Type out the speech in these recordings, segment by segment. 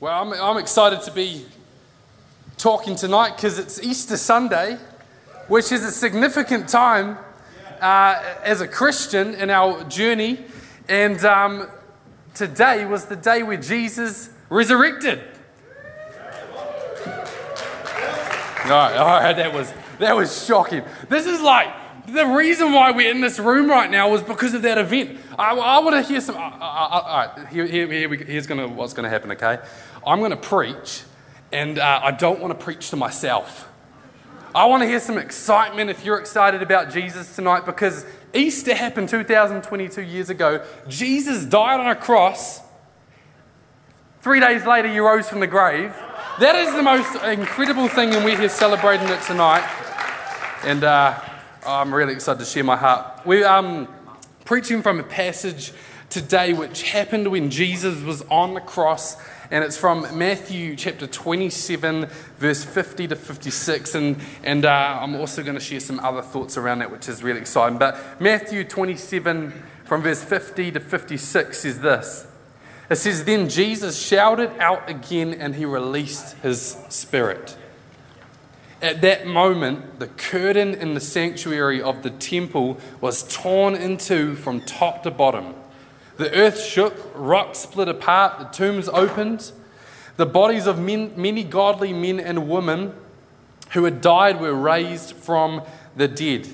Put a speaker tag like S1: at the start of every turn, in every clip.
S1: Well, I'm, I'm excited to be talking tonight because it's Easter Sunday, which is a significant time uh, as a Christian in our journey. And um, today was the day where Jesus resurrected. All right, all right, that was, that was shocking. This is like the reason why we're in this room right now was because of that event. I, I want to hear some. Uh, uh, uh, all right, here, here, we, here's gonna, what's going to happen, okay? I'm going to preach, and uh, I don't want to preach to myself. I want to hear some excitement if you're excited about Jesus tonight because Easter happened 2022 years ago. Jesus died on a cross. Three days later, he rose from the grave. That is the most incredible thing, and we're here celebrating it tonight. And uh, I'm really excited to share my heart. We're um, preaching from a passage today which happened when Jesus was on the cross, and it's from Matthew chapter 27, verse 50 to 56. And, and uh, I'm also going to share some other thoughts around that, which is really exciting. But Matthew 27, from verse 50 to 56, says this. It says, Then Jesus shouted out again, and he released his spirit. At that moment, the curtain in the sanctuary of the temple was torn in two from top to bottom. The earth shook, rocks split apart, the tombs opened. The bodies of men, many godly men and women who had died were raised from the dead.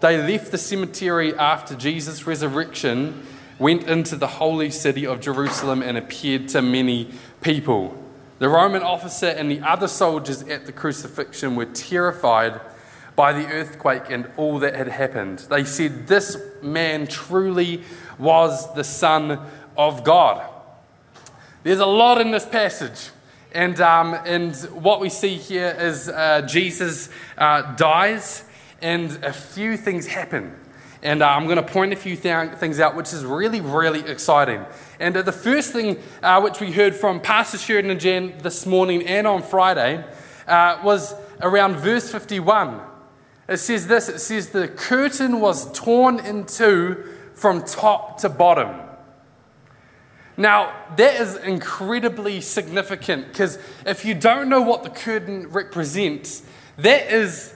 S1: They left the cemetery after Jesus' resurrection, went into the holy city of Jerusalem, and appeared to many people. The Roman officer and the other soldiers at the crucifixion were terrified by the earthquake and all that had happened. They said, This man truly was the Son of God. There's a lot in this passage. And, um, and what we see here is uh, Jesus uh, dies, and a few things happen. And uh, I'm going to point a few th- things out, which is really, really exciting. And uh, the first thing uh, which we heard from Pastor Sheridan and Jan this morning and on Friday uh, was around verse 51. It says this it says, The curtain was torn in two from top to bottom. Now, that is incredibly significant because if you don't know what the curtain represents, that is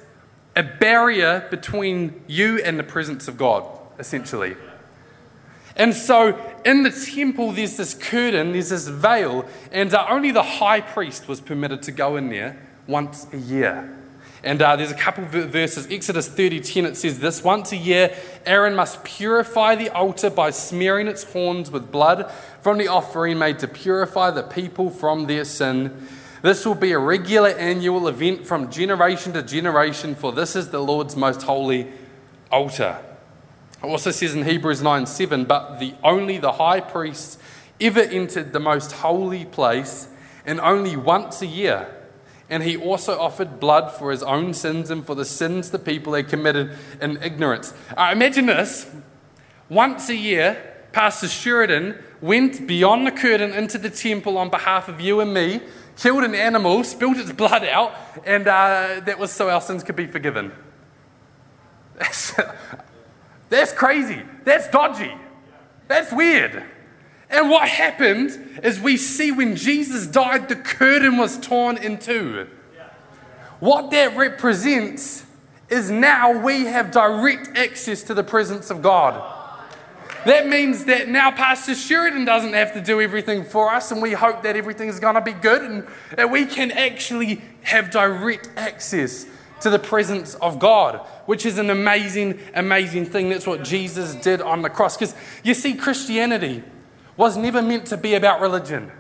S1: a barrier between you and the presence of God, essentially. And so in the temple, there's this curtain, there's this veil, and uh, only the high priest was permitted to go in there once a year. And uh, there's a couple verses. Exodus 30:10 it says this: Once a year, Aaron must purify the altar by smearing its horns with blood from the offering made to purify the people from their sin. This will be a regular annual event from generation to generation, for this is the Lord's most holy altar. It also says in Hebrews 9 7, but the only the high priest ever entered the most holy place, and only once a year. And he also offered blood for his own sins and for the sins the people had committed in ignorance. Uh, imagine this once a year, Pastor Sheridan went beyond the curtain into the temple on behalf of you and me killed an animal, spilled its blood out, and uh, that was so our sins could be forgiven. That's, that's crazy. That's dodgy. That's weird. And what happened is we see when Jesus died, the curtain was torn in two. What that represents is now we have direct access to the presence of God. That means that now Pastor Sheridan doesn't have to do everything for us, and we hope that everything is going to be good and that we can actually have direct access to the presence of God, which is an amazing, amazing thing. That's what Jesus did on the cross. Because you see, Christianity was never meant to be about religion.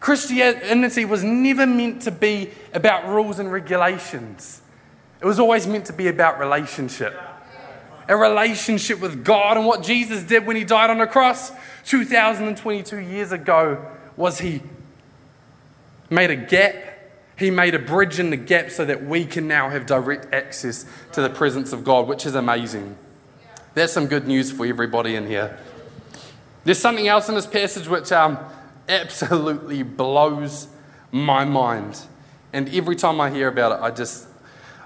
S1: Christianity was never meant to be about rules and regulations. It was always meant to be about relationship a relationship with God. And what Jesus did when he died on the cross 2022 years ago was he made a gap. He made a bridge in the gap so that we can now have direct access to the presence of God, which is amazing. That's some good news for everybody in here. There's something else in this passage which um, absolutely blows my mind. And every time I hear about it, I just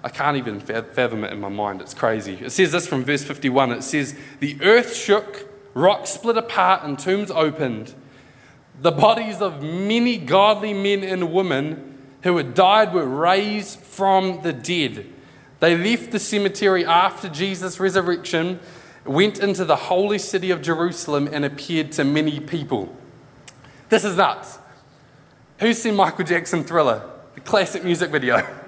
S1: I can't even fathom it in my mind. It's crazy. It says this from verse 51 it says, The earth shook, rocks split apart, and tombs opened. The bodies of many godly men and women who had died were raised from the dead. They left the cemetery after Jesus' resurrection, went into the holy city of Jerusalem, and appeared to many people. This is nuts. Who's seen Michael Jackson Thriller, the classic music video?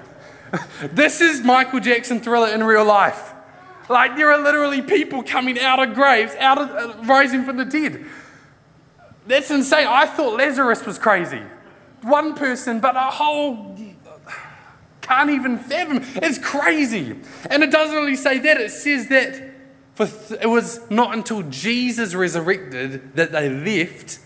S1: this is Michael Jackson Thriller in real life. Like there are literally people coming out of graves, out of uh, rising from the dead. That's insane. I thought Lazarus was crazy. One person, but a whole can't even fathom. It's crazy. And it doesn't really say that. It says that for th- it was not until Jesus resurrected that they left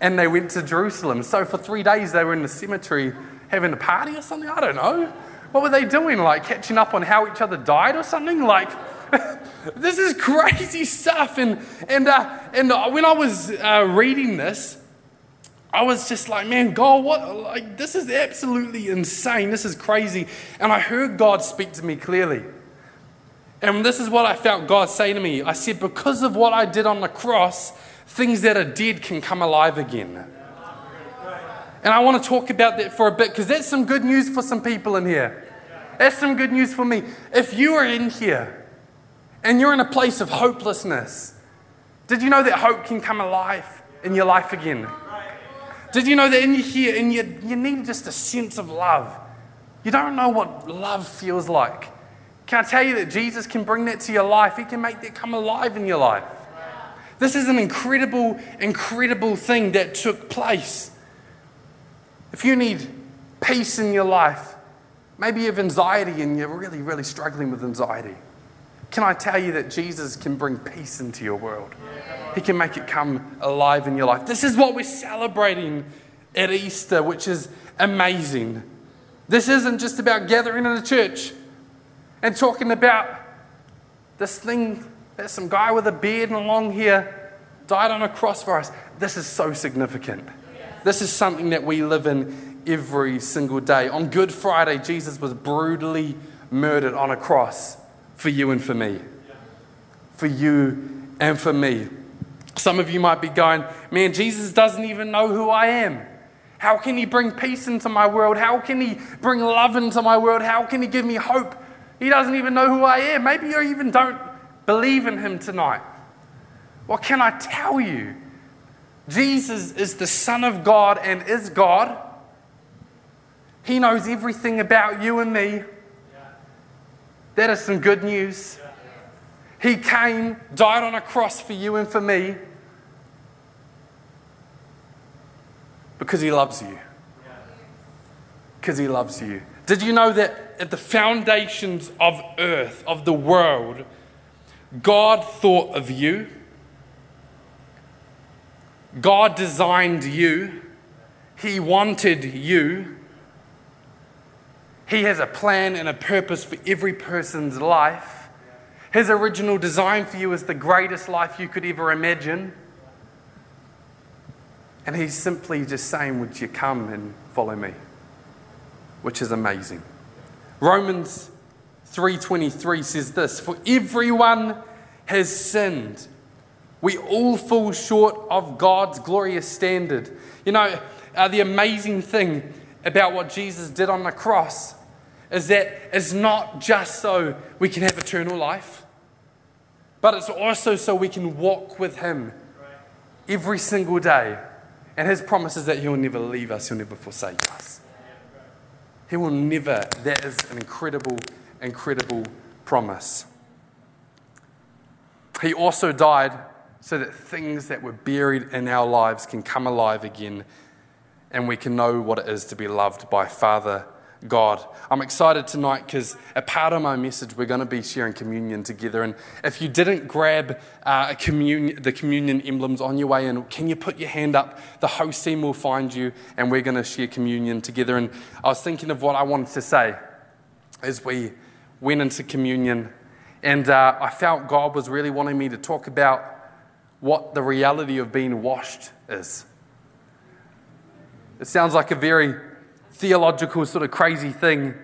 S1: and they went to Jerusalem. So for three days they were in the cemetery having a party or something. I don't know. What were they doing? Like catching up on how each other died or something? Like, this is crazy stuff. And, and, uh, and when I was uh, reading this, I was just like, man, God, what? Like, this is absolutely insane. This is crazy. And I heard God speak to me clearly. And this is what I felt God say to me. I said, because of what I did on the cross, things that are dead can come alive again. And I want to talk about that for a bit because that's some good news for some people in here. That's some good news for me. If you are in here and you're in a place of hopelessness, did you know that hope can come alive in your life again? Did you know that in you here and you, you need just a sense of love? You don't know what love feels like. Can I tell you that Jesus can bring that to your life? He can make that come alive in your life. This is an incredible, incredible thing that took place. If you need peace in your life, maybe you have anxiety and you're really, really struggling with anxiety. Can I tell you that Jesus can bring peace into your world? He can make it come alive in your life. This is what we're celebrating at Easter, which is amazing. This isn't just about gathering in a church and talking about this thing that some guy with a beard and long hair died on a cross for us. This is so significant. This is something that we live in every single day. On Good Friday, Jesus was brutally murdered on a cross for you and for me. For you and for me. Some of you might be going, man, Jesus doesn't even know who I am. How can he bring peace into my world? How can he bring love into my world? How can he give me hope? He doesn't even know who I am. Maybe you even don't believe in him tonight. What can I tell you? Jesus is the Son of God and is God. He knows everything about you and me. That is some good news. He came, died on a cross for you and for me. Because he loves you. Because he loves you. Did you know that at the foundations of earth, of the world, God thought of you? God designed you. He wanted you. He has a plan and a purpose for every person's life. His original design for you is the greatest life you could ever imagine. And he's simply just saying, Would you come and follow me? Which is amazing. Romans 3:23 says this, for everyone has sinned. We all fall short of God's glorious standard. You know, uh, the amazing thing about what Jesus did on the cross is that it's not just so we can have eternal life, but it's also so we can walk with Him every single day and his promise is that he will never leave us, he'll never forsake us. He will never. That is an incredible, incredible promise. He also died so that things that were buried in our lives can come alive again and we can know what it is to be loved by Father God. I'm excited tonight because a part of my message, we're going to be sharing communion together. And if you didn't grab uh, communion, the communion emblems on your way in, can you put your hand up? The host team will find you, and we're going to share communion together. And I was thinking of what I wanted to say as we went into communion. And uh, I felt God was really wanting me to talk about what the reality of being washed is. It sounds like a very theological sort of crazy thing.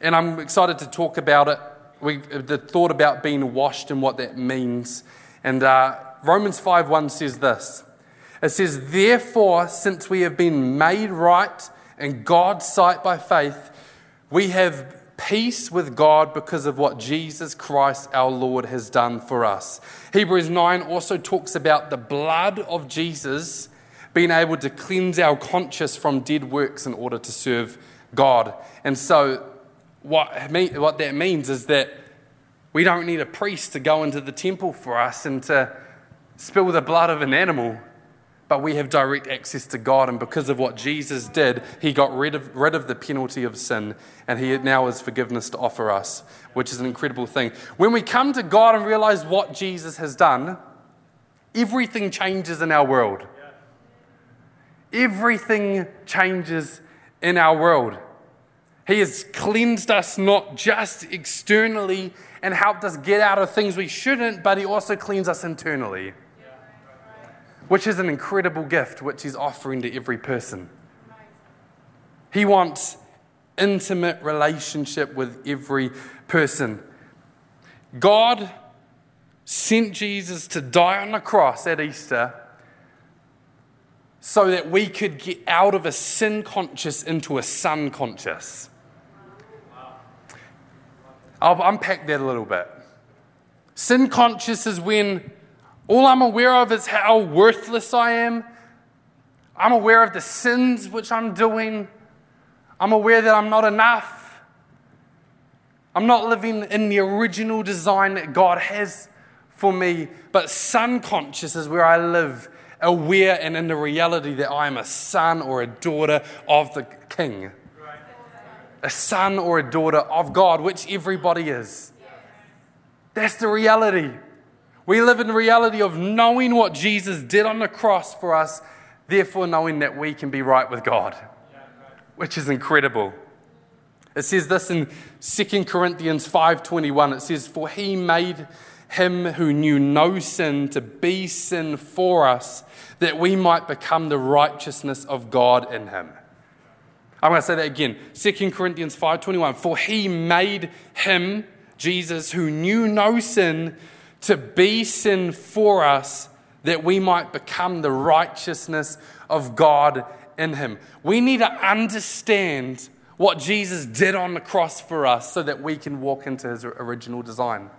S1: And I'm excited to talk about it. We, the thought about being washed and what that means. And uh, Romans 5.1 says this. It says, Therefore, since we have been made right in God's sight by faith, we have peace with God because of what Jesus Christ our Lord has done for us. Hebrews 9 also talks about the blood of Jesus being able to cleanse our conscience from dead works in order to serve God. And so, what, what that means is that we don't need a priest to go into the temple for us and to spill the blood of an animal, but we have direct access to God. And because of what Jesus did, he got rid of, rid of the penalty of sin, and he now has forgiveness to offer us, which is an incredible thing. When we come to God and realize what Jesus has done, everything changes in our world. Everything changes in our world. He has cleansed us not just externally and helped us get out of things we shouldn't, but He also cleans us internally, which is an incredible gift which He's offering to every person. He wants intimate relationship with every person. God sent Jesus to die on the cross at Easter so that we could get out of a sin conscious into a son conscious. I'll unpack that a little bit. Sin conscious is when all I'm aware of is how worthless I am. I'm aware of the sins which I'm doing. I'm aware that I'm not enough. I'm not living in the original design that God has for me. But son conscious is where I live aware and in the reality that I am a son or a daughter of the King. A son or a daughter of God, which everybody is. That's the reality. We live in the reality of knowing what Jesus did on the cross for us, therefore knowing that we can be right with God, which is incredible. It says this in 2 Corinthians 5:21. It says, "For he made him who knew no sin to be sin for us, that we might become the righteousness of God in him. I'm going to say that again. 2 Corinthians 5:21. For he made him, Jesus, who knew no sin, to be sin for us, that we might become the righteousness of God in him. We need to understand what Jesus did on the cross for us so that we can walk into his original design.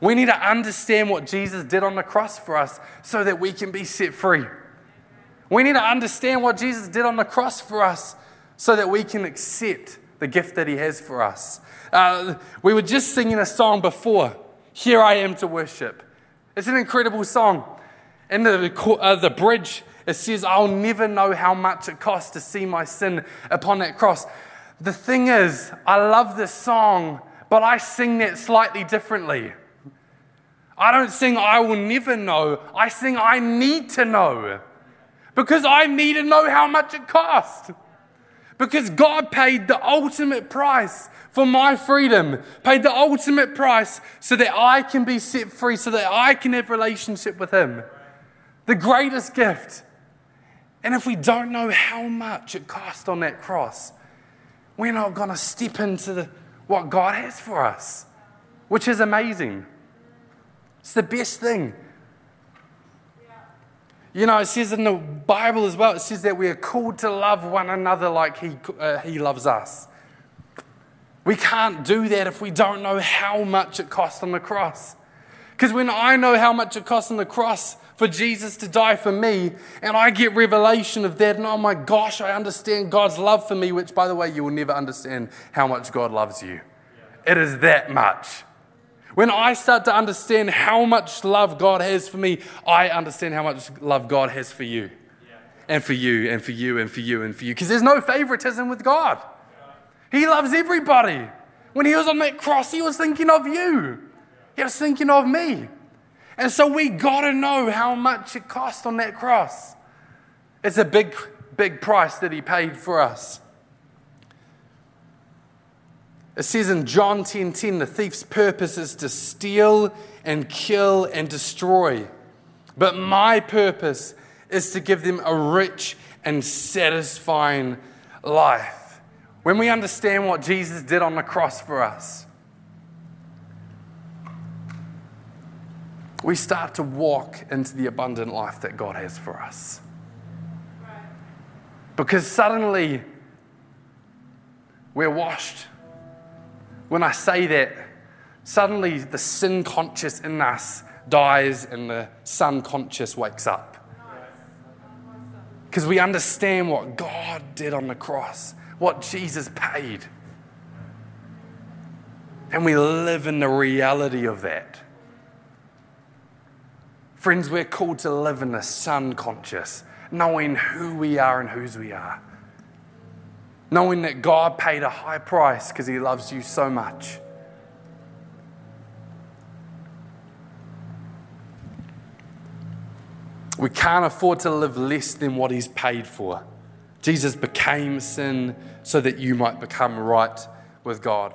S1: We need to understand what Jesus did on the cross for us so that we can be set free. We need to understand what Jesus did on the cross for us so that we can accept the gift that He has for us. Uh, we were just singing a song before, Here I Am to Worship. It's an incredible song. In the, uh, the bridge, it says, I'll never know how much it cost to see my sin upon that cross. The thing is, I love this song, but I sing that slightly differently. I don't sing, I will never know. I sing, I need to know. Because I need to know how much it cost. Because God paid the ultimate price for my freedom, paid the ultimate price so that I can be set free, so that I can have relationship with Him. The greatest gift. And if we don't know how much it cost on that cross, we're not going to step into the, what God has for us, which is amazing. It's the best thing. You know, it says in the Bible as well, it says that we are called to love one another like He, uh, he loves us. We can't do that if we don't know how much it cost on the cross. Because when I know how much it cost on the cross for Jesus to die for me, and I get revelation of that, and oh my gosh, I understand God's love for me, which, by the way, you will never understand how much God loves you. It is that much. When I start to understand how much love God has for me, I understand how much love God has for you. And for you, and for you, and for you, and for you. Because there's no favoritism with God. He loves everybody. When he was on that cross, he was thinking of you, he was thinking of me. And so we got to know how much it cost on that cross. It's a big, big price that he paid for us. It says in John 10:10, 10, 10, the thief's purpose is to steal and kill and destroy. But my purpose is to give them a rich and satisfying life. When we understand what Jesus did on the cross for us, we start to walk into the abundant life that God has for us. Because suddenly we're washed. When I say that, suddenly the sin conscious in us dies and the son conscious wakes up. Because we understand what God did on the cross, what Jesus paid. And we live in the reality of that. Friends, we're called to live in the Son conscious, knowing who we are and whose we are. Knowing that God paid a high price because He loves you so much. We can't afford to live less than what He's paid for. Jesus became sin so that you might become right with God.